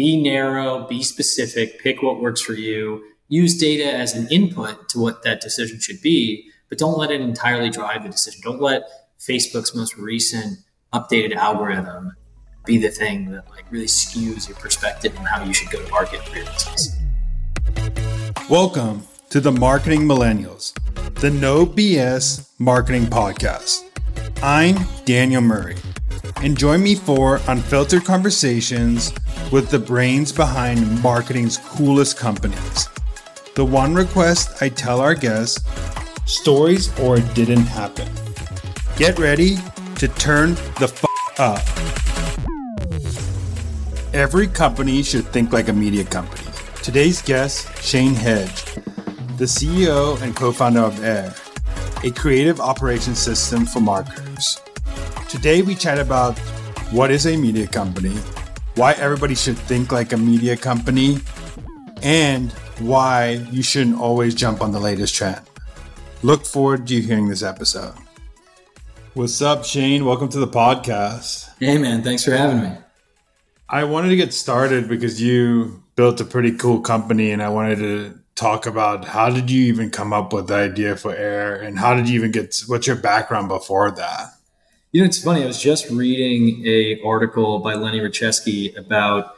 be narrow, be specific, pick what works for you, use data as an input to what that decision should be, but don't let it entirely drive the decision. Don't let Facebook's most recent updated algorithm be the thing that like really skews your perspective on how you should go to market for your business. Welcome to the Marketing Millennials, the No BS Marketing Podcast. I'm Daniel Murray, and join me for unfiltered conversations with the brains behind marketing's coolest companies. The one request I tell our guests stories or it didn't happen. Get ready to turn the f up. Every company should think like a media company. Today's guest, Shane Hegde, the CEO and co founder of Air, a creative operations system for marketers. Today, we chat about what is a media company, why everybody should think like a media company, and why you shouldn't always jump on the latest trend. Look forward to you hearing this episode. What's up, Shane? Welcome to the podcast. Hey, man. Thanks for having me. I wanted to get started because you built a pretty cool company, and I wanted to talk about how did you even come up with the idea for Air, and how did you even get? What's your background before that? You know, it's funny. I was just reading a article by Lenny Rachitsky about,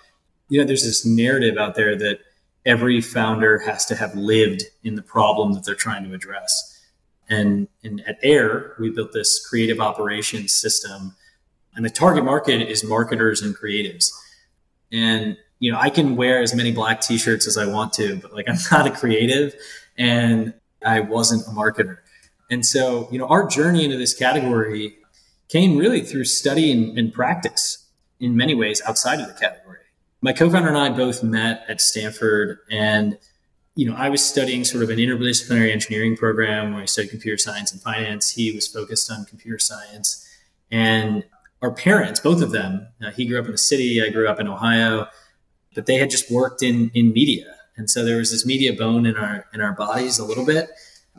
you know, there's this narrative out there that every founder has to have lived in the problem that they're trying to address. And, and at Air, we built this creative operations system, and the target market is marketers and creatives. And you know, I can wear as many black T-shirts as I want to, but like I'm not a creative, and I wasn't a marketer. And so, you know, our journey into this category came really through study and, and practice in many ways outside of the category. My co-founder and I both met at Stanford and you know, I was studying sort of an interdisciplinary engineering program where I studied computer science and finance. He was focused on computer science. And our parents, both of them, uh, he grew up in the city, I grew up in Ohio, but they had just worked in in media. And so there was this media bone in our in our bodies a little bit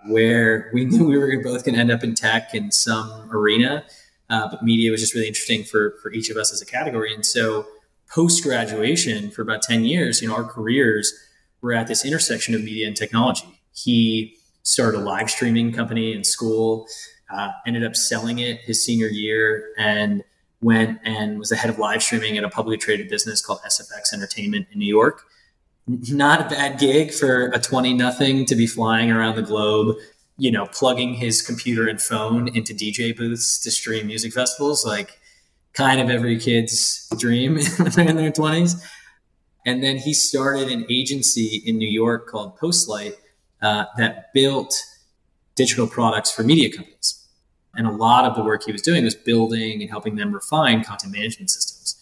where we knew we were both going to end up in tech in some arena. Uh, but media was just really interesting for for each of us as a category. And so post graduation, for about ten years, you know, our careers were at this intersection of media and technology. He started a live streaming company in school, uh, ended up selling it his senior year, and went and was the head of live streaming at a publicly traded business called SFX Entertainment in New York. Not a bad gig for a 20 nothing to be flying around the globe you know, plugging his computer and phone into DJ booths to stream music festivals, like kind of every kid's dream in their 20s. And then he started an agency in New York called Postlight uh, that built digital products for media companies. And a lot of the work he was doing was building and helping them refine content management systems.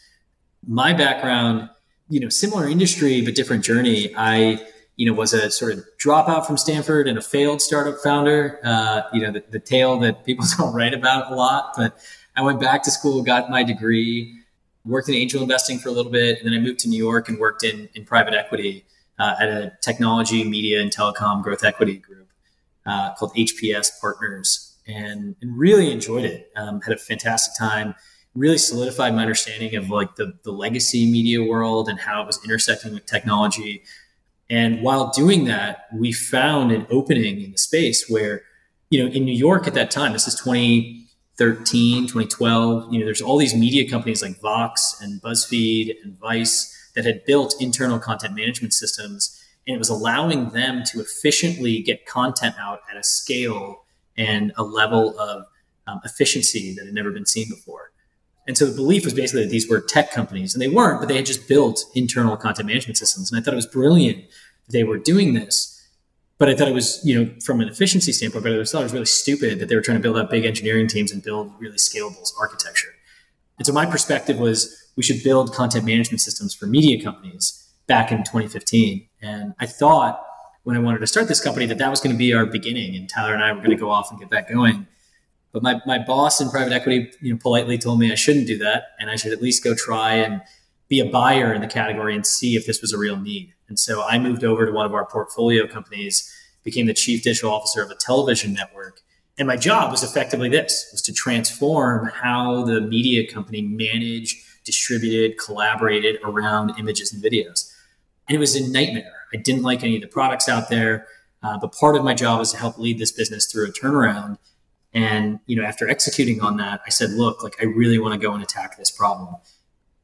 My background, you know, similar industry, but different journey. I you know, was a sort of dropout from Stanford and a failed startup founder. Uh, you know, the, the tale that people don't write about a lot. But I went back to school, got my degree, worked in angel investing for a little bit, and then I moved to New York and worked in in private equity uh, at a technology, media, and telecom growth equity group uh, called HPS Partners, and, and really enjoyed it. Um, had a fantastic time. Really solidified my understanding of like the the legacy media world and how it was intersecting with technology and while doing that, we found an opening in the space where, you know, in New York at that time, this is 2013, 2012, you know, there's all these media companies like Vox and BuzzFeed and Vice that had built internal content management systems. And it was allowing them to efficiently get content out at a scale and a level of um, efficiency that had never been seen before. And so the belief was basically that these were tech companies, and they weren't, but they had just built internal content management systems. And I thought it was brilliant they were doing this. But I thought it was, you know, from an efficiency standpoint, but I thought it was really stupid that they were trying to build out big engineering teams and build really scalable architecture. And so my perspective was we should build content management systems for media companies back in 2015. And I thought when I wanted to start this company that that was going to be our beginning, and Tyler and I were going to go off and get that going. But my, my boss in private equity, you know, politely told me I shouldn't do that, and I should at least go try and be a buyer in the category and see if this was a real need. And so I moved over to one of our portfolio companies, became the chief digital officer of a television network. And my job was effectively this was to transform how the media company managed, distributed, collaborated around images and videos. And it was a nightmare. I didn't like any of the products out there. Uh, but part of my job was to help lead this business through a turnaround. And you know, after executing on that, I said, "Look, like I really want to go and attack this problem."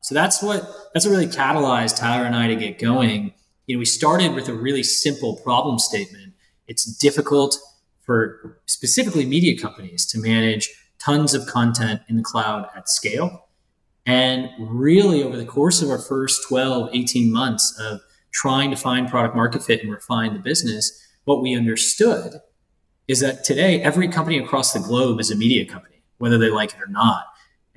So that's what that's what really catalyzed Tyler and I to get going. You know, we started with a really simple problem statement. It's difficult for specifically media companies to manage tons of content in the cloud at scale. And really, over the course of our first 12, 18 months of trying to find product market fit and refine the business, what we understood is that today every company across the globe is a media company, whether they like it or not.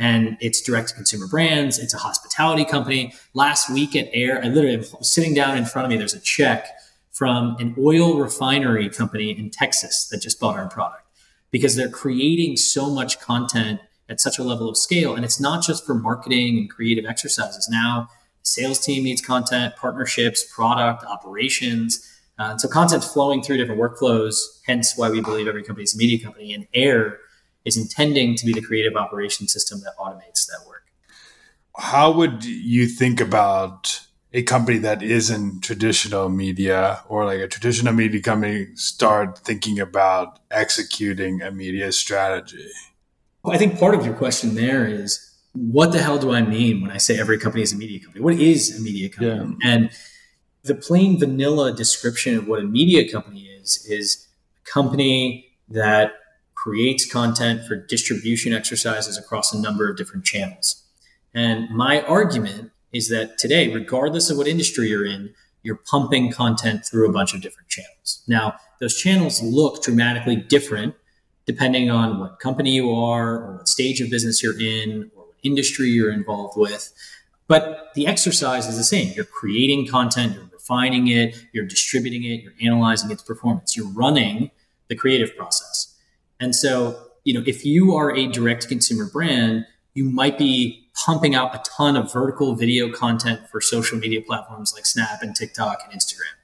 And it's direct to consumer brands. It's a hospitality company. Last week at Air, I literally sitting down in front of me. There's a check from an oil refinery company in Texas that just bought our product because they're creating so much content at such a level of scale. And it's not just for marketing and creative exercises. Now, sales team needs content, partnerships, product, operations. Uh, so content's flowing through different workflows, hence why we believe every company is a media company. And Air is intending to be the creative operation system that automates that work. How would you think about a company that isn't traditional media or like a traditional media company start thinking about executing a media strategy? Well, I think part of your question there is what the hell do I mean when I say every company is a media company? What is a media company? Yeah. And the plain vanilla description of what a media company is is a company that creates content for distribution exercises across a number of different channels. And my argument is that today, regardless of what industry you're in, you're pumping content through a bunch of different channels. Now, those channels look dramatically different depending on what company you are or what stage of business you're in or what industry you're involved with. But the exercise is the same. You're creating content, you're refining it, you're distributing it, you're analyzing its performance, you're running the creative process. And so, you know, if you are a direct consumer brand, you might be pumping out a ton of vertical video content for social media platforms like Snap and TikTok and Instagram.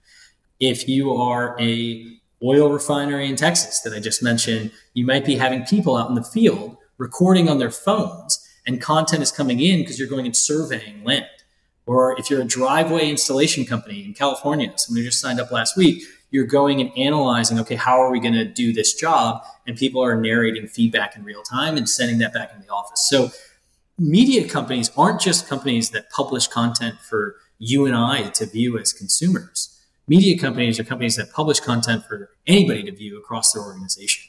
If you are a oil refinery in Texas that I just mentioned, you might be having people out in the field recording on their phones and content is coming in because you're going and surveying land. Or if you're a driveway installation company in California, someone who just signed up last week, you're going and analyzing, okay, how are we going to do this job? And people are narrating feedback in real time and sending that back in the office. So media companies aren't just companies that publish content for you and I to view as consumers. Media companies are companies that publish content for anybody to view across their organization.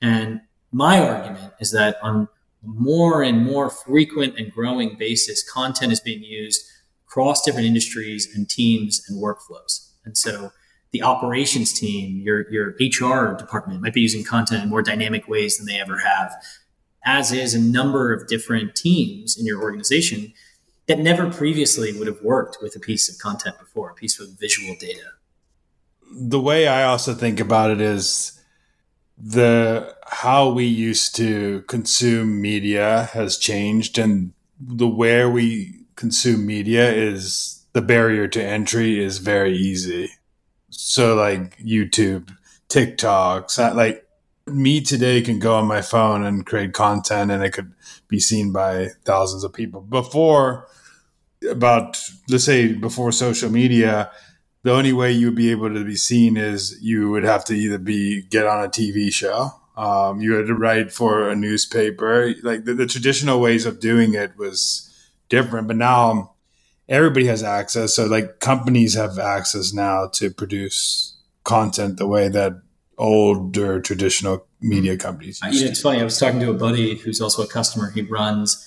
And my argument is that on more and more frequent and growing basis, content is being used across different industries and teams and workflows. And so the operations team, your, your HR department might be using content in more dynamic ways than they ever have, as is a number of different teams in your organization that never previously would have worked with a piece of content before, a piece of visual data. The way I also think about it is the how we used to consume media has changed and the where we consume media is the barrier to entry is very easy. So like YouTube, TikTok, like me today can go on my phone and create content and it could be seen by thousands of people. Before about let's say before social media, the only way you would be able to be seen is you would have to either be get on a TV show. Um, you had to write for a newspaper. Like the, the traditional ways of doing it was different. But now everybody has access. So like companies have access now to produce content the way that older traditional media mm-hmm. companies. You know, it's funny. I was talking to a buddy who's also a customer. He runs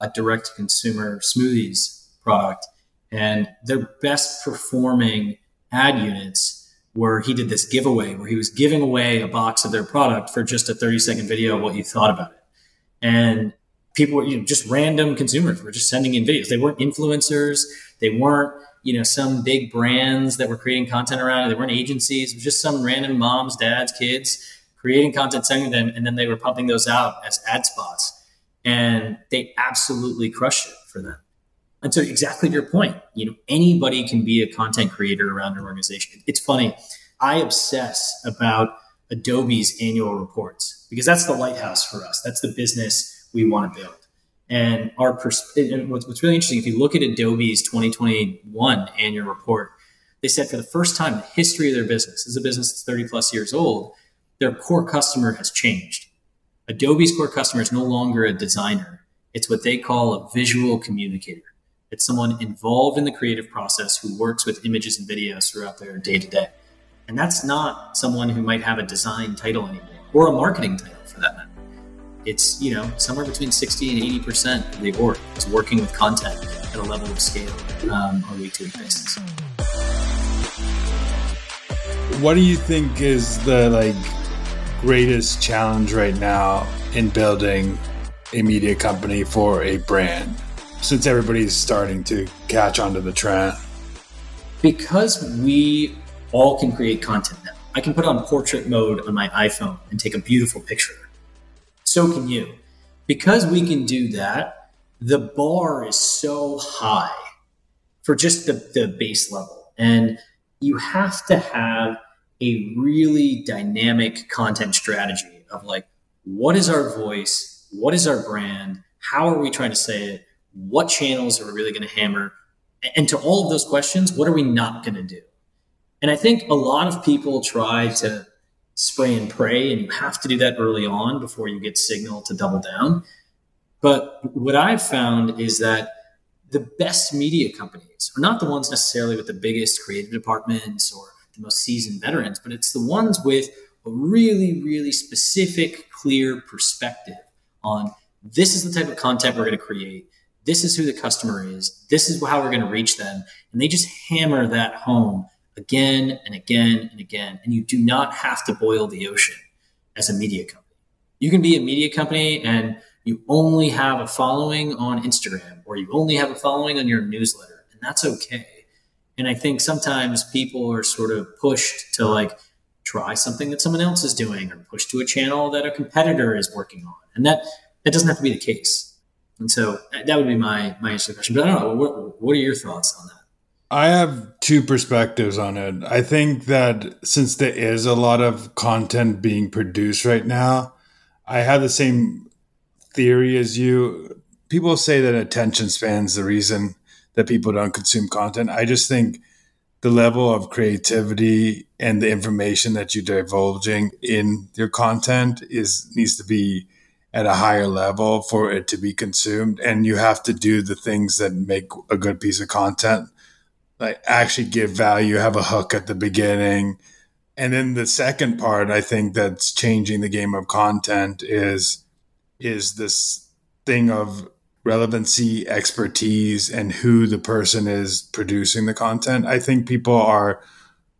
a direct to consumer smoothies product, and their best performing ad units where he did this giveaway where he was giving away a box of their product for just a 30 second video of what you thought about it. And people were you know, just random consumers were just sending in videos. They weren't influencers. They weren't, you know, some big brands that were creating content around it. They weren't agencies. It was just some random moms, dads, kids creating content, sending them, and then they were pumping those out as ad spots. And they absolutely crushed it for them. And so exactly your point, you know, anybody can be a content creator around an organization. It's funny. I obsess about Adobe's annual reports because that's the lighthouse for us. That's the business we want to build. And our pers- and what's, what's really interesting, if you look at Adobe's 2021 annual report, they said for the first time in the history of their business, as a business that's 30 plus years old, their core customer has changed. Adobe's core customer is no longer a designer. It's what they call a visual communicator. It's someone involved in the creative process who works with images and videos throughout their day to day. And that's not someone who might have a design title anymore or a marketing title for that matter. It's, you know, somewhere between 60 and 80% of the org is working with content at a level of scale um, on a week to week basis. What do you think is the like greatest challenge right now in building a media company for a brand since everybody's starting to catch on to the trend? Because we all can create content now. I can put on portrait mode on my iPhone and take a beautiful picture. So can you. Because we can do that, the bar is so high for just the, the base level. And you have to have a really dynamic content strategy of like, what is our voice? What is our brand? How are we trying to say it? What channels are we really going to hammer? And to all of those questions, what are we not going to do? And I think a lot of people try to spray and pray, and you have to do that early on before you get signal to double down. But what I've found is that the best media companies are not the ones necessarily with the biggest creative departments or the most seasoned veterans, but it's the ones with a really, really specific, clear perspective on this is the type of content we're going to create. This is who the customer is. This is how we're going to reach them. And they just hammer that home again and again and again. And you do not have to boil the ocean as a media company. You can be a media company and you only have a following on Instagram or you only have a following on your newsletter, and that's okay. And I think sometimes people are sort of pushed to like try something that someone else is doing or push to a channel that a competitor is working on. And that, that doesn't have to be the case. And so uh, that would be my, my answer to the question. But I don't know. What, what are your thoughts on that? I have two perspectives on it. I think that since there is a lot of content being produced right now, I have the same theory as you. People say that attention span's the reason that people don't consume content. I just think the level of creativity and the information that you're divulging in your content is needs to be at a higher level for it to be consumed and you have to do the things that make a good piece of content like actually give value have a hook at the beginning and then the second part i think that's changing the game of content is is this thing of relevancy, expertise, and who the person is producing the content. I think people are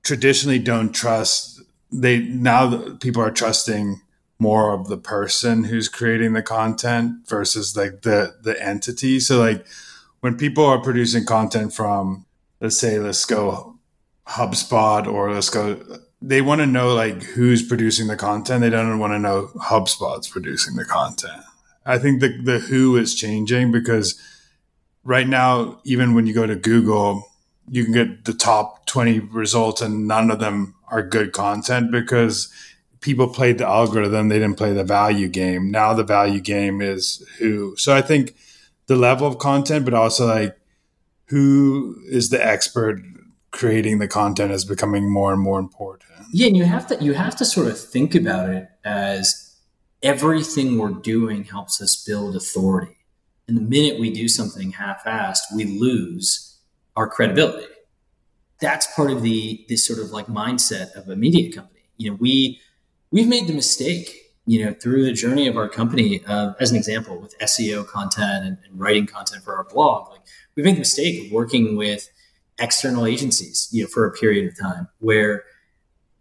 traditionally don't trust they now people are trusting more of the person who's creating the content versus like the the entity. So like when people are producing content from let's say let's go HubSpot or let's go they want to know like who's producing the content. They don't want to know HubSpot's producing the content. I think the the who is changing because right now, even when you go to Google, you can get the top 20 results and none of them are good content because people played the algorithm, they didn't play the value game. Now the value game is who. So I think the level of content, but also like who is the expert creating the content is becoming more and more important. Yeah, and you have to you have to sort of think about it as everything we're doing helps us build authority. And the minute we do something half-assed, we lose our credibility. That's part of the this sort of like mindset of a media company. You know, we we've made the mistake, you know, through the journey of our company, uh, as an example, with SEO content and, and writing content for our blog. Like we've made the mistake of working with external agencies, you know, for a period of time where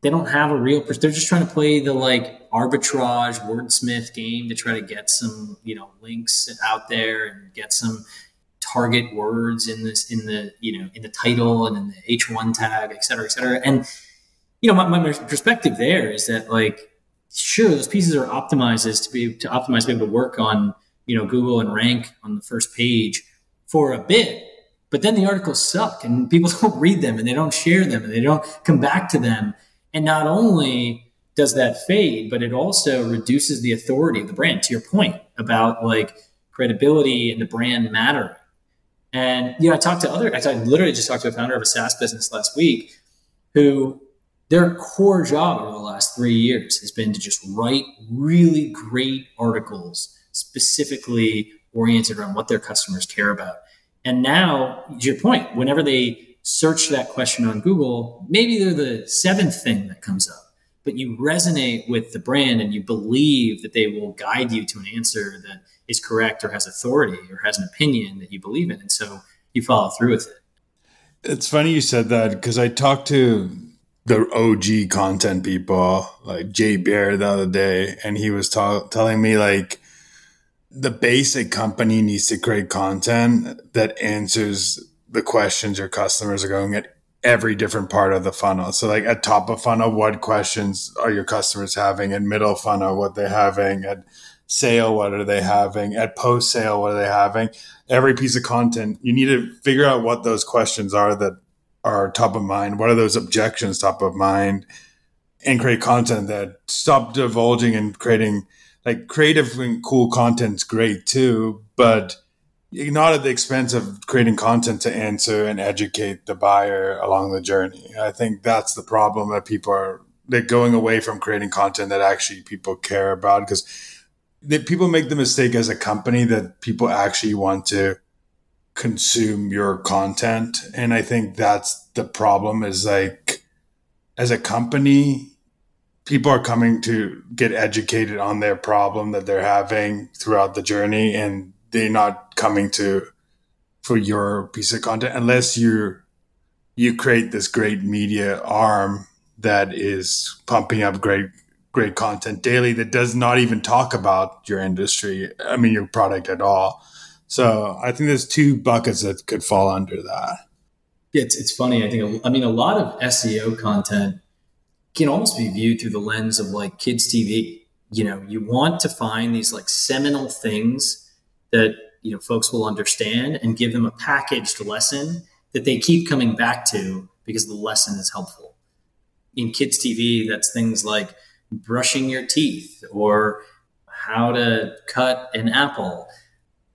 they don't have a real they're just trying to play the like arbitrage wordsmith game to try to get some you know links out there and get some target words in this in the you know in the title and in the h1 tag et cetera et cetera and you know my, my perspective there is that like sure those pieces are optimized to be to optimize to be able to work on you know google and rank on the first page for a bit but then the articles suck and people don't read them and they don't share them and they don't come back to them and not only does that fade, but it also reduces the authority of the brand. To your point about like credibility and the brand matter. And you know, I talked to other. I literally just talked to a founder of a SaaS business last week, who their core job over the last three years has been to just write really great articles specifically oriented around what their customers care about. And now, to your point, whenever they search that question on Google, maybe they're the seventh thing that comes up, but you resonate with the brand and you believe that they will guide you to an answer that is correct or has authority or has an opinion that you believe in. And so you follow through with it. It's funny you said that because I talked to the OG content people like Jay Baer the other day, and he was ta- telling me like the basic company needs to create content that answers the questions your customers are going at every different part of the funnel. So like at top of funnel, what questions are your customers having? At middle funnel, what they're having? At sale, what are they having? At post sale, what are they having? Every piece of content, you need to figure out what those questions are that are top of mind? What are those objections top of mind? And create content that stop divulging and creating like creative and cool content's great too, but not at the expense of creating content to answer and educate the buyer along the journey. I think that's the problem that people are they're going away from creating content that actually people care about because people make the mistake as a company that people actually want to consume your content. And i think that's the problem is like as a company people are coming to get educated on their problem that they're having throughout the journey and they're not coming to for your piece of content unless you you create this great media arm that is pumping up great great content daily that does not even talk about your industry i mean your product at all so I think there's two buckets that could fall under that. Yeah, it's, it's funny. I think, I mean, a lot of SEO content can almost be viewed through the lens of like kids TV. You know, you want to find these like seminal things that, you know, folks will understand and give them a packaged lesson that they keep coming back to because the lesson is helpful. In kids TV, that's things like brushing your teeth or how to cut an apple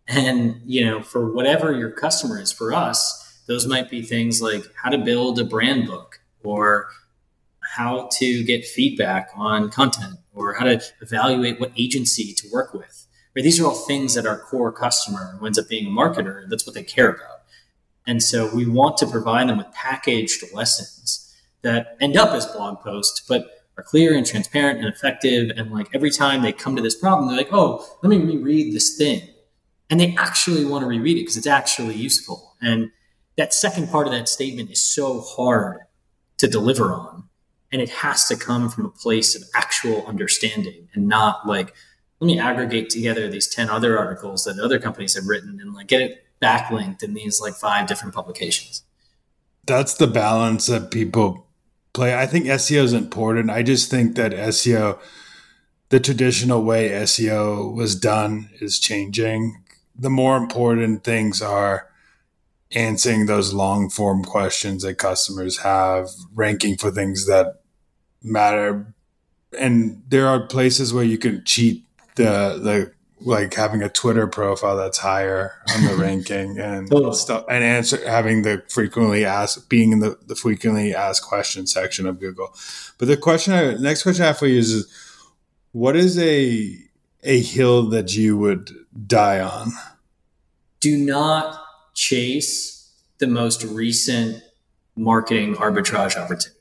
and, you know, for whatever your customer is, for us, those might be things like how to build a brand book or how to get feedback on content or how to evaluate what agency to work with. Right? These are all things that our core customer who ends up being a marketer, that's what they care about. And so we want to provide them with packaged lessons that end up as blog posts, but are clear and transparent and effective. And like every time they come to this problem, they're like, oh, let me reread this thing and they actually want to reread it because it's actually useful. And that second part of that statement is so hard to deliver on. And it has to come from a place of actual understanding and not like, let me aggregate together these 10 other articles that other companies have written and like get it backlinked in these like five different publications. That's the balance that people play. I think SEO is important. I just think that SEO, the traditional way SEO was done, is changing the more important things are answering those long form questions that customers have, ranking for things that matter. And there are places where you can cheat the the like having a Twitter profile that's higher on the ranking and stuff and answer having the frequently asked being in the, the frequently asked question section of Google. But the question I, next question I have for you is, is what is a a hill that you would die on? Do not chase the most recent marketing arbitrage opportunity.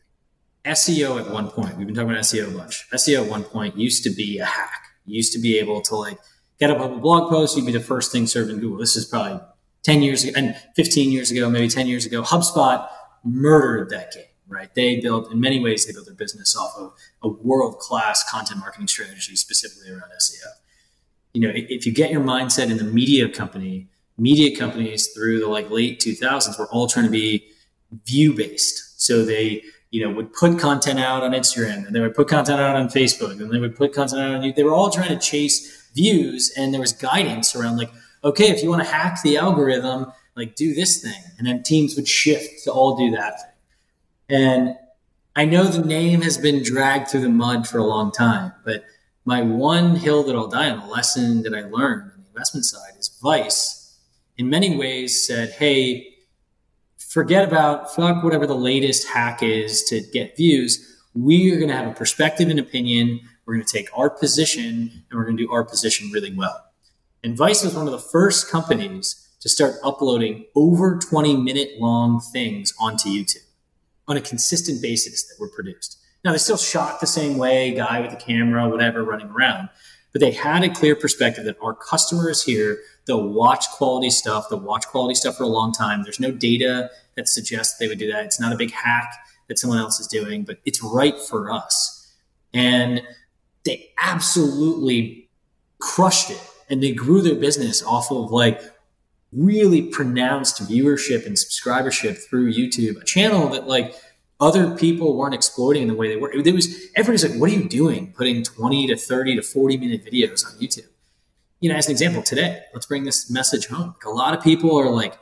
SEO at one point, we've been talking about SEO a bunch. SEO at one point used to be a hack. You used to be able to like get up a blog post, you'd be the first thing served in Google. This is probably 10 years ago and 15 years ago, maybe 10 years ago. HubSpot murdered that game, right? They built, in many ways, they built their business off of a world class content marketing strategy specifically around SEO. You know, if you get your mindset in the media company, media companies through the like late 2000s were all trying to be view based. So they, you know, would put content out on Instagram and they would put content out on Facebook and they would put content out on YouTube. They were all trying to chase views and there was guidance around like, okay, if you want to hack the algorithm, like do this thing. And then teams would shift to all do that thing. And I know the name has been dragged through the mud for a long time, but my one hill that I'll die on, a lesson that I learned on the investment side is Vice, in many ways said, hey, forget about fuck whatever the latest hack is to get views. We are going to have a perspective and opinion. We're going to take our position and we're going to do our position really well. And Vice was one of the first companies to start uploading over 20 minute long things onto YouTube on a consistent basis that were produced. Now they still shot the same way, guy with the camera, whatever, running around, but they had a clear perspective that our customers here, they'll watch quality stuff, they'll watch quality stuff for a long time. There's no data that suggests they would do that. It's not a big hack that someone else is doing, but it's right for us. And they absolutely crushed it and they grew their business off of like really pronounced viewership and subscribership through YouTube, a channel that like other people weren't exploiting in the way they were. There was everybody's like, "What are you doing? Putting twenty to thirty to forty minute videos on YouTube?" You know, as an example, today, let's bring this message home. A lot of people are like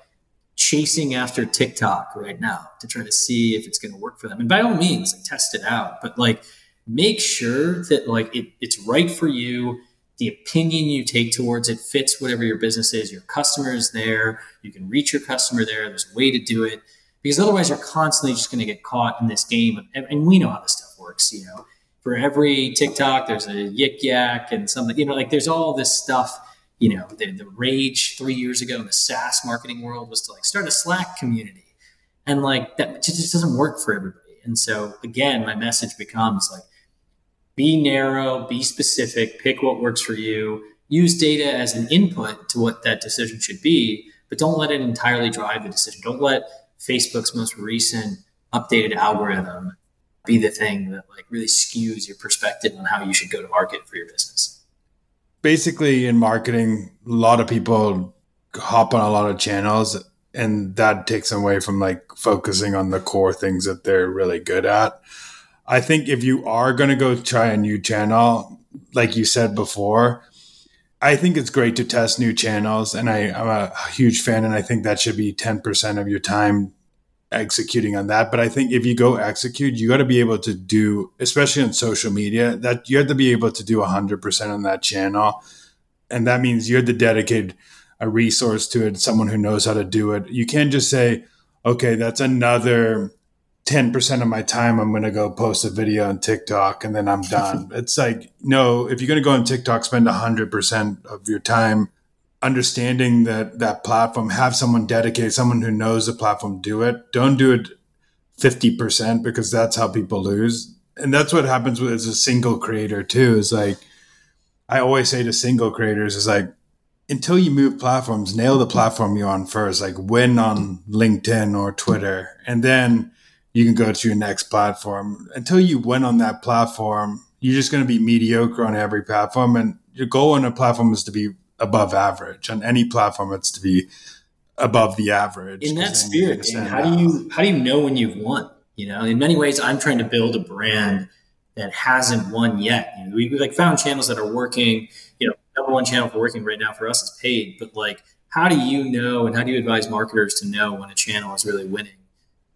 chasing after TikTok right now to try to see if it's going to work for them. And by all means, like, test it out, but like make sure that like it, it's right for you the opinion you take towards it fits whatever your business is. Your customer is there. You can reach your customer there. There's a way to do it because otherwise you're constantly just going to get caught in this game. Of, and we know how this stuff works. You know, for every TikTok, there's a yik yak and something. You know, like there's all this stuff. You know, the, the rage three years ago in the SaaS marketing world was to like start a Slack community, and like that just doesn't work for everybody. And so again, my message becomes like be narrow, be specific, pick what works for you, use data as an input to what that decision should be, but don't let it entirely drive the decision. Don't let Facebook's most recent updated algorithm be the thing that like really skews your perspective on how you should go to market for your business. Basically in marketing, a lot of people hop on a lot of channels and that takes them away from like focusing on the core things that they're really good at. I think if you are going to go try a new channel, like you said before, I think it's great to test new channels. And I, am a huge fan, and I think that should be 10% of your time executing on that. But I think if you go execute, you got to be able to do, especially on social media, that you have to be able to do 100% on that channel. And that means you have to dedicate a resource to it, someone who knows how to do it. You can't just say, okay, that's another 10% of my time I'm going to go post a video on TikTok and then I'm done. it's like, no, if you're going to go on TikTok, spend 100% of your time understanding that that platform, have someone dedicated, someone who knows the platform do it. Don't do it 50% because that's how people lose. And that's what happens with as a single creator too is like I always say to single creators is like until you move platforms, nail the platform you're on first, like win on LinkedIn or Twitter. And then you can go to your next platform. Until you win on that platform, you're just going to be mediocre on every platform. And your goal on a platform is to be above average. On any platform, it's to be above the average. In that spirit, how do you how do you know when you've won? You know, in many ways, I'm trying to build a brand that hasn't won yet. You know, we like found channels that are working. You know, number one channel for working right now for us is paid, but like, how do you know and how do you advise marketers to know when a channel is really winning?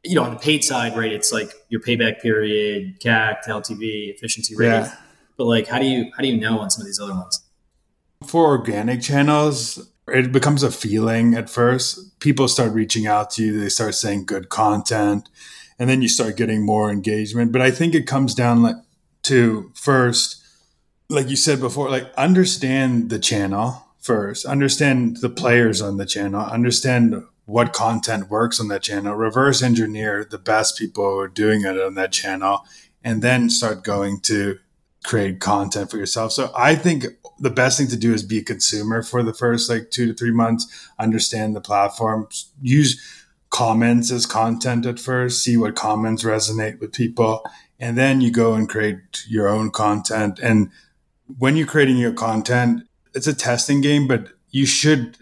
You know, on the paid side, right, it's like your payback period, CAC, LTV, efficiency rate. Yeah. But like, how do you how do you know on some of these other ones? For organic channels, it becomes a feeling at first. People start reaching out to you. They start saying good content, and then you start getting more engagement. But I think it comes down like to first, like you said before, like understand the channel first, understand the players on the channel, understand what content works on that channel, reverse engineer the best people who are doing it on that channel, and then start going to create content for yourself. So I think the best thing to do is be a consumer for the first like two to three months, understand the platform, use comments as content at first, see what comments resonate with people, and then you go and create your own content. And when you're creating your content, it's a testing game, but you should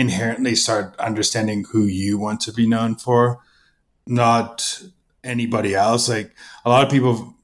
inherently start understanding who you want to be known for, not anybody else. Like a lot of people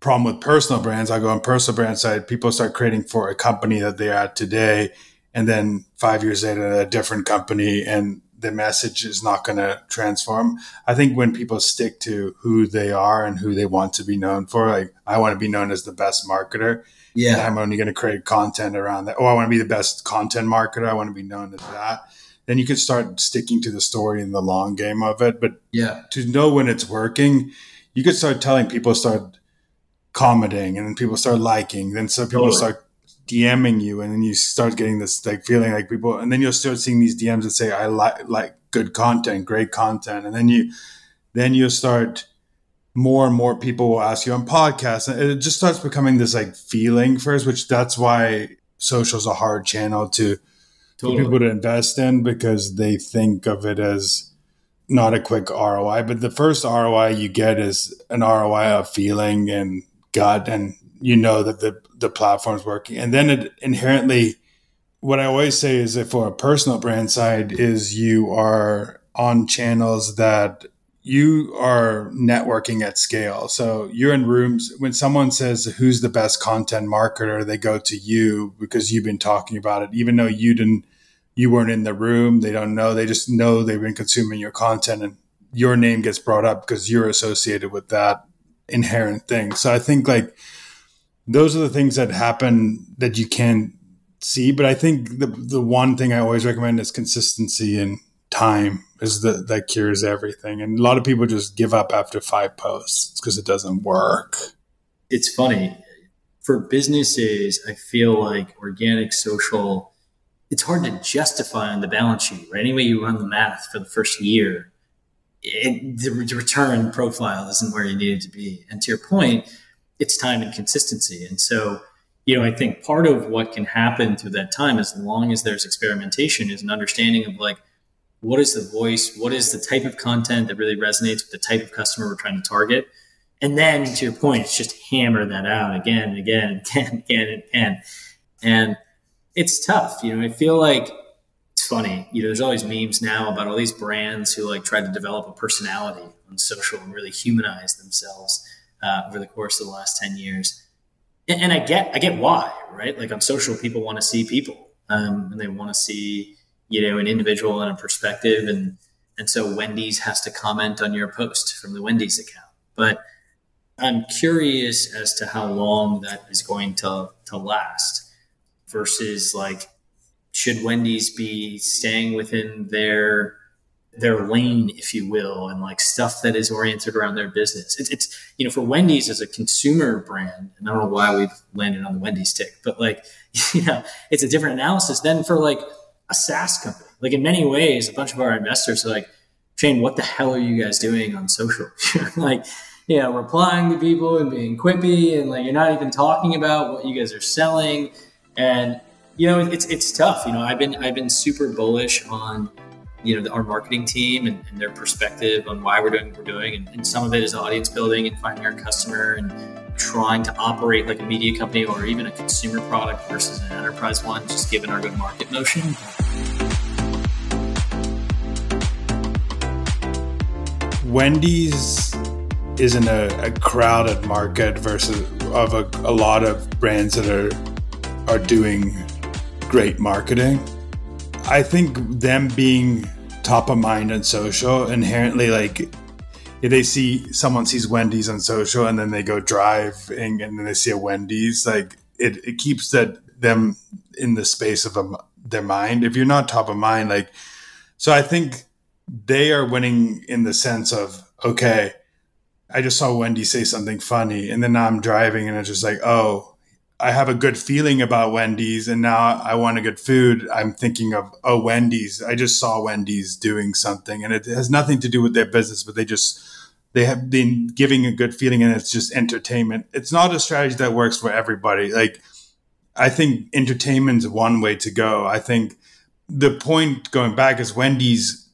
problem with personal brands, I go on personal brand side, people start creating for a company that they're at today. And then five years later, a different company and the message is not going to transform. I think when people stick to who they are and who they want to be known for, like I want to be known as the best marketer. Yeah. I'm only going to create content around that. Oh, I want to be the best content marketer. I want to be known as that. Then you can start sticking to the story in the long game of it. But yeah, to know when it's working, you could start telling people start commenting and then people start liking. Then some people totally. start DMing you, and then you start getting this like feeling like people, and then you'll start seeing these DMs that say, "I like like good content, great content," and then you then you'll start more and more people will ask you on podcasts, and it just starts becoming this like feeling first, which that's why social is a hard channel to totally. people to invest in because they think of it as not a quick ROI, but the first ROI you get is an ROI of feeling and gut and you know that the the platform's working. And then it inherently, what I always say is that for a personal brand side, is you are on channels that you are networking at scale. So you're in rooms when someone says who's the best content marketer, they go to you because you've been talking about it, even though you didn't you weren't in the room, they don't know, they just know they've been consuming your content and your name gets brought up because you're associated with that inherent thing. So I think like those are the things that happen that you can see. But I think the the one thing I always recommend is consistency and time is the that cures everything. And a lot of people just give up after five posts because it doesn't work. It's funny for businesses. I feel like organic social. It's hard to justify on the balance sheet, right? Any way you run the math for the first year, it, the return profile isn't where you need it to be. And to your point, it's time and consistency. And so, you know, I think part of what can happen through that time, as long as there's experimentation, is an understanding of like, what is the voice? What is the type of content that really resonates with the type of customer we're trying to target? And then to your point, it's just hammer that out again and again and again and again and again. And it's tough. You know, I feel like it's funny. You know, there's always memes now about all these brands who like try to develop a personality on social and really humanize themselves uh, over the course of the last 10 years. And, and, I get, I get why, right? Like on social, people want to see people um, and they want to see, you know, an individual and a perspective. And, and so Wendy's has to comment on your post from the Wendy's account. But I'm curious as to how long that is going to, to last versus like, should Wendy's be staying within their their lane, if you will, and like stuff that is oriented around their business. It's, it's, you know, for Wendy's as a consumer brand, and I don't know why we've landed on the Wendy's tick, but like, you know, it's a different analysis than for like a SaaS company. Like in many ways, a bunch of our investors are like, Shane, what the hell are you guys doing on social? like, you know, replying to people and being quippy, and like you're not even talking about what you guys are selling. And you know, it's it's tough. You know, I've been I've been super bullish on you know our marketing team and, and, their perspective on why we're doing what we're doing and, and, some of it is audience building and finding our customer and trying to operate like a media company or even a consumer product versus an enterprise one just given our go-to-market motion. Wendy's is in a, a crowded market versus of a, a lot of brands that are are doing great marketing. I think them being top of mind on social inherently like they see someone sees Wendy's on social and then they go drive and, and then they see a Wendy's like it, it keeps that them in the space of a, their mind if you're not top of mind like so I think they are winning in the sense of okay I just saw Wendy say something funny and then now I'm driving and it's just like oh I have a good feeling about Wendy's and now I want a good food, I'm thinking of, oh, Wendy's. I just saw Wendy's doing something and it has nothing to do with their business, but they just, they have been giving a good feeling and it's just entertainment. It's not a strategy that works for everybody. Like, I think entertainment's one way to go. I think the point going back is Wendy's,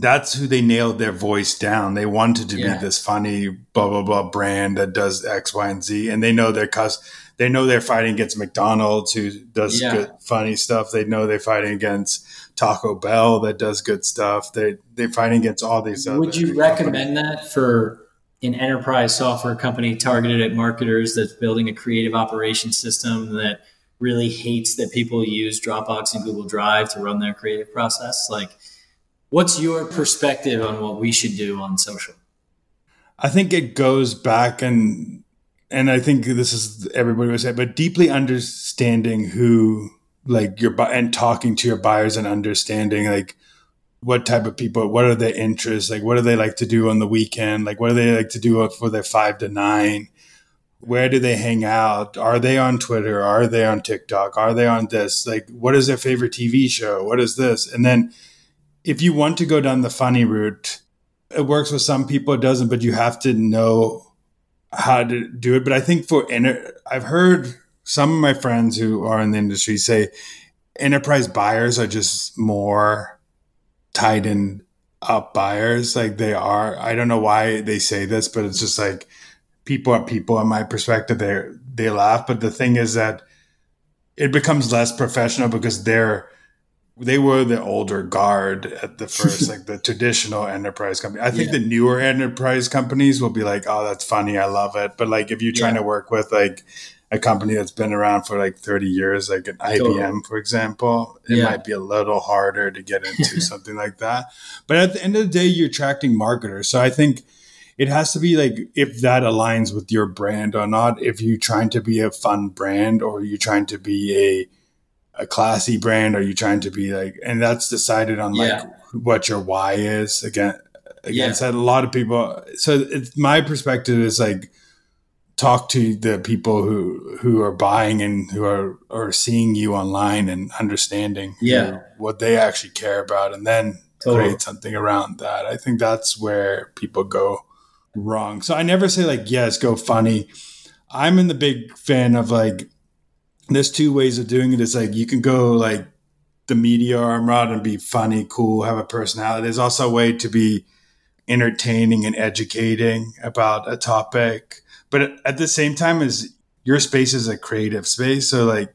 that's who they nailed their voice down. They wanted to yeah. be this funny, blah, blah, blah brand that does X, Y, and Z. And they know their customers they know they're fighting against McDonald's, who does yeah. good, funny stuff. They know they're fighting against Taco Bell, that does good stuff. They they're fighting against all these. Would you recommend that for an enterprise software company targeted at marketers that's building a creative operation system that really hates that people use Dropbox and Google Drive to run their creative process? Like, What's your perspective on what we should do on social? I think it goes back and and I think this is everybody would say, but deeply understanding who like your and talking to your buyers and understanding like what type of people, what are their interests, like what do they like to do on the weekend, like what do they like to do for their five to nine, where do they hang out, are they on Twitter, are they on TikTok, are they on this, like what is their favorite TV show, what is this, and then if you want to go down the funny route, it works with some people, it doesn't, but you have to know how to do it. But I think for inner I've heard some of my friends who are in the industry say enterprise buyers are just more tied in up buyers like they are. I don't know why they say this, but it's just like people are people in my perspective. They they laugh, but the thing is that it becomes less professional because they're they were the older guard at the first, like the traditional enterprise company. I think yeah. the newer enterprise companies will be like, "Oh, that's funny, I love it." But like, if you're trying yeah. to work with like a company that's been around for like 30 years, like an totally. IBM, for example, it yeah. might be a little harder to get into something like that. But at the end of the day, you're attracting marketers. So I think it has to be like if that aligns with your brand or not. If you're trying to be a fun brand or you're trying to be a a classy brand? Are you trying to be like, and that's decided on like yeah. what your why is again. Against yeah. that, a lot of people. So it's my perspective is like talk to the people who who are buying and who are are seeing you online and understanding yeah what they actually care about and then totally. create something around that i think that's where people go wrong so i never say like yes go funny i'm in the big fan of like there's two ways of doing it. It's like you can go like the media arm route and be funny, cool, have a personality. There's also a way to be entertaining and educating about a topic. But at the same time, is your space is a creative space. So like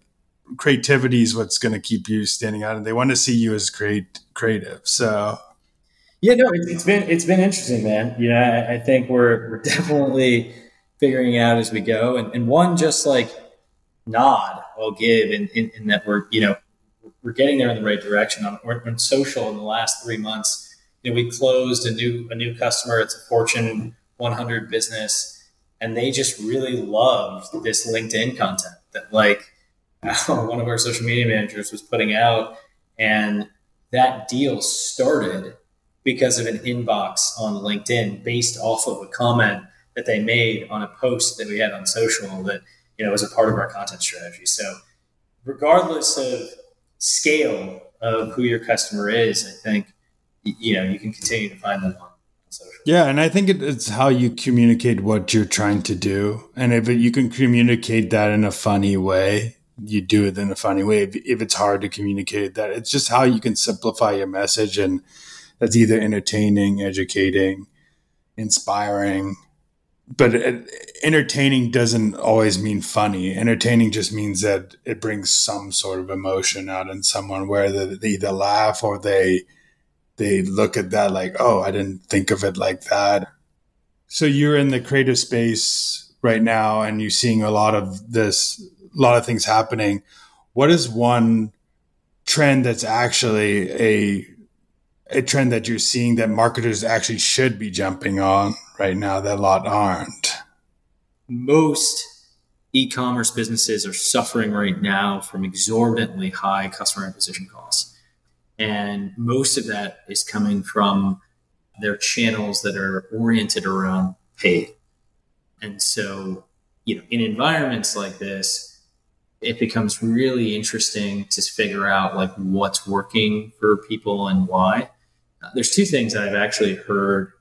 creativity is what's going to keep you standing out, and they want to see you as create creative. So yeah, no, it's been it's been interesting, man. You know, I, I think we're we're definitely figuring out as we go, and and one just like nod I'll give in, in, in, that we're, you know, we're getting there in the right direction. On, on social in the last three months, you know, we closed a new a new customer. It's a Fortune 100 business, and they just really loved this LinkedIn content that like one of our social media managers was putting out, and that deal started because of an inbox on LinkedIn based off of a comment that they made on a post that we had on social that you know, as a part of our content strategy. So, regardless of scale of who your customer is, I think you know you can continue to find them on social. Yeah, and I think it's how you communicate what you're trying to do, and if you can communicate that in a funny way, you do it in a funny way. If, if it's hard to communicate that, it's just how you can simplify your message, and that's either entertaining, educating, inspiring but entertaining doesn't always mean funny. Entertaining just means that it brings some sort of emotion out in someone, where they either laugh or they they look at that like, "Oh, I didn't think of it like that." So you're in the creative space right now, and you're seeing a lot of this, a lot of things happening. What is one trend that's actually a a trend that you're seeing that marketers actually should be jumping on right now that a lot aren't? Most e-commerce businesses are suffering right now from exorbitantly high customer acquisition costs. And most of that is coming from their channels that are oriented around paid. And so, you know, in environments like this, it becomes really interesting to figure out like what's working for people and why. Uh, there's two things I've actually heard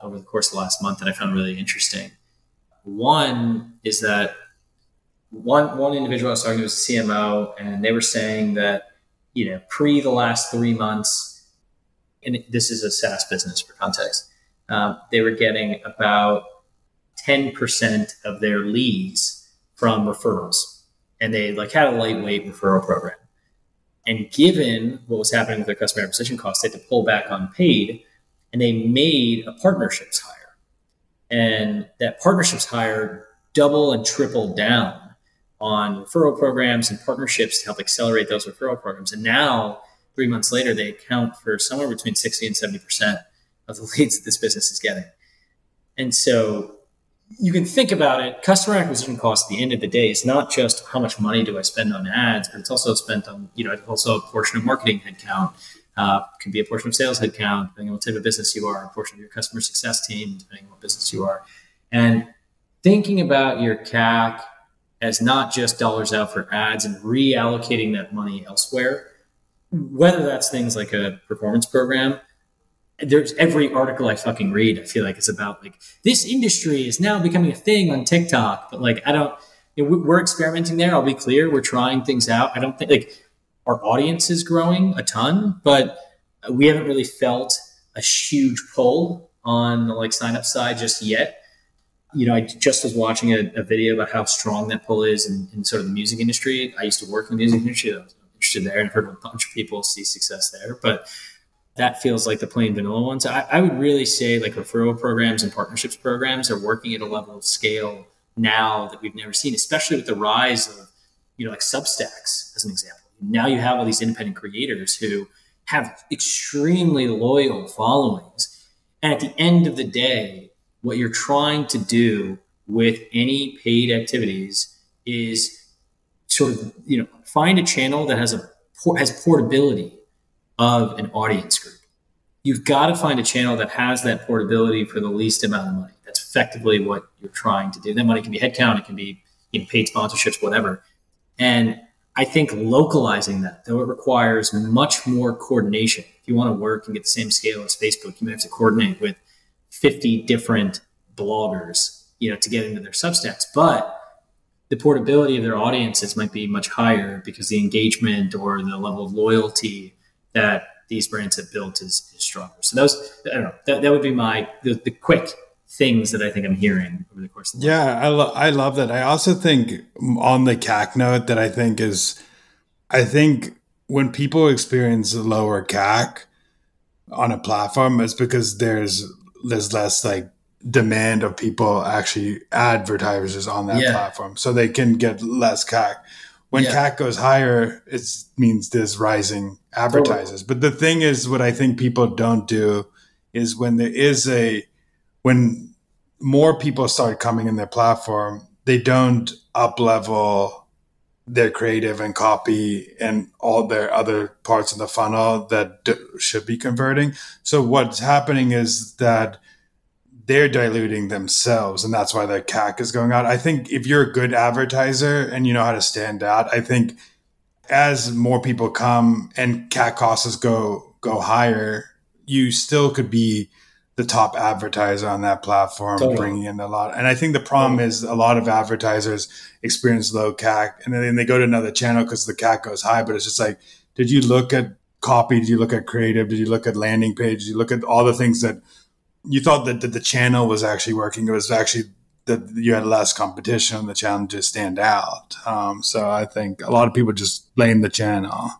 over the course of the last month that I found really interesting. One is that one one individual I was talking to was a CMO, and they were saying that you know pre the last three months, and this is a SaaS business for context, um, they were getting about ten percent of their leads from referrals, and they like had a lightweight referral program. And given what was happening with their customer acquisition costs, they had to pull back on paid and they made a partnerships hire. And that partnerships hire double and triple down on referral programs and partnerships to help accelerate those referral programs. And now three months later, they account for somewhere between 60 and 70% of the leads that this business is getting. And so you can think about it. Customer acquisition cost at the end of the day is not just how much money do I spend on ads, but it's also spent on, you know, it's also a portion of marketing headcount. Uh, can be a portion of sales headcount, depending on what type of business you are, a portion of your customer success team, depending on what business you are. And thinking about your CAC as not just dollars out for ads and reallocating that money elsewhere, whether that's things like a performance program there's every article I fucking read, I feel like it's about like this industry is now becoming a thing on TikTok. But like, I don't, you know, we're experimenting there. I'll be clear. We're trying things out. I don't think like our audience is growing a ton, but we haven't really felt a huge pull on the like sign up side just yet. You know, I just was watching a, a video about how strong that pull is in, in, sort of the music industry. I used to work in the music mm-hmm. industry. I was interested there and heard a bunch of people see success there. But that feels like the plain vanilla ones. I, I would really say like referral programs and partnerships programs are working at a level of scale now that we've never seen, especially with the rise of, you know, like Substacks as an example. Now you have all these independent creators who have extremely loyal followings. And at the end of the day, what you're trying to do with any paid activities is sort of, you know, find a channel that has a has portability of an audience group. You've got to find a channel that has that portability for the least amount of money. That's effectively what you're trying to do. That money can be headcount, it can be you know, paid sponsorships, whatever. And I think localizing that, though it requires much more coordination. If you want to work and get the same scale as Facebook, you may have to coordinate with 50 different bloggers, you know, to get into their Substacks. But the portability of their audiences might be much higher because the engagement or the level of loyalty that these brands have built is, is stronger. So those, I don't know, that, that would be my, the, the quick things that I think I'm hearing over the course of the Yeah, I, lo- I love that. I also think on the CAC note that I think is, I think when people experience lower CAC on a platform, it's because there's there's less like demand of people actually advertisers on that yeah. platform, so they can get less CAC. When yeah. CAC goes higher, it means there's rising advertisers. But the thing is, what I think people don't do is when there is a, when more people start coming in their platform, they don't up level their creative and copy and all their other parts of the funnel that d- should be converting. So what's happening is that they're diluting themselves and that's why their CAC is going out. I think if you're a good advertiser and you know how to stand out, I think as more people come and CAC costs go go higher, you still could be the top advertiser on that platform, totally. bringing in a lot. And I think the problem is a lot of advertisers experience low CAC and then they go to another channel because the CAC goes high. But it's just like, did you look at copy? Did you look at creative? Did you look at landing page? Did you look at all the things that you thought that, that the channel was actually working. It was actually that you had less competition on the channel to stand out. Um, so I think a lot of people just blame the channel.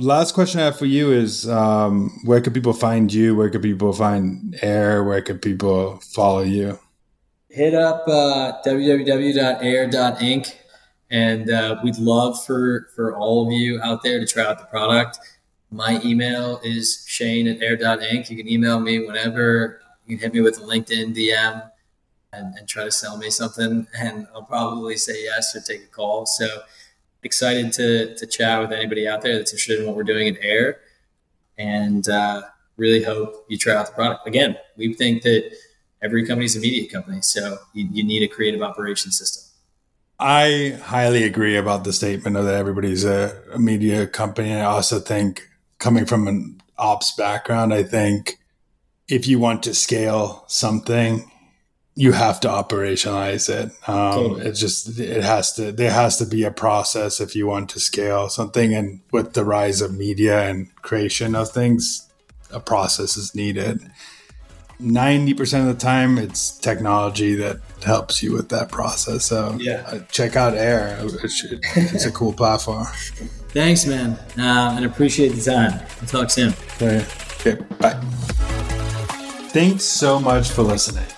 Last question I have for you is um, where could people find you? Where could people find Air? Where could people follow you? Hit up uh, www.air.inc and uh, we'd love for, for all of you out there to try out the product. My email is shane at air.inc. You can email me whenever. You can hit me with a LinkedIn DM and, and try to sell me something, and I'll probably say yes or take a call. So excited to, to chat with anybody out there that's interested in what we're doing at Air, and uh, really hope you try out the product. Again, we think that every company is a media company, so you, you need a creative operation system. I highly agree about the statement of that everybody's a, a media company. I also think coming from an ops background, I think if you want to scale something, you have to operationalize it. Um, totally. It just it has to there has to be a process if you want to scale something. And with the rise of media and creation of things, a process is needed. Ninety percent of the time, it's technology that helps you with that process. So yeah, uh, check out Air. It's a cool platform. Thanks, man, uh, and appreciate the time. We'll talk soon. Okay. okay, bye. Thanks so much for listening.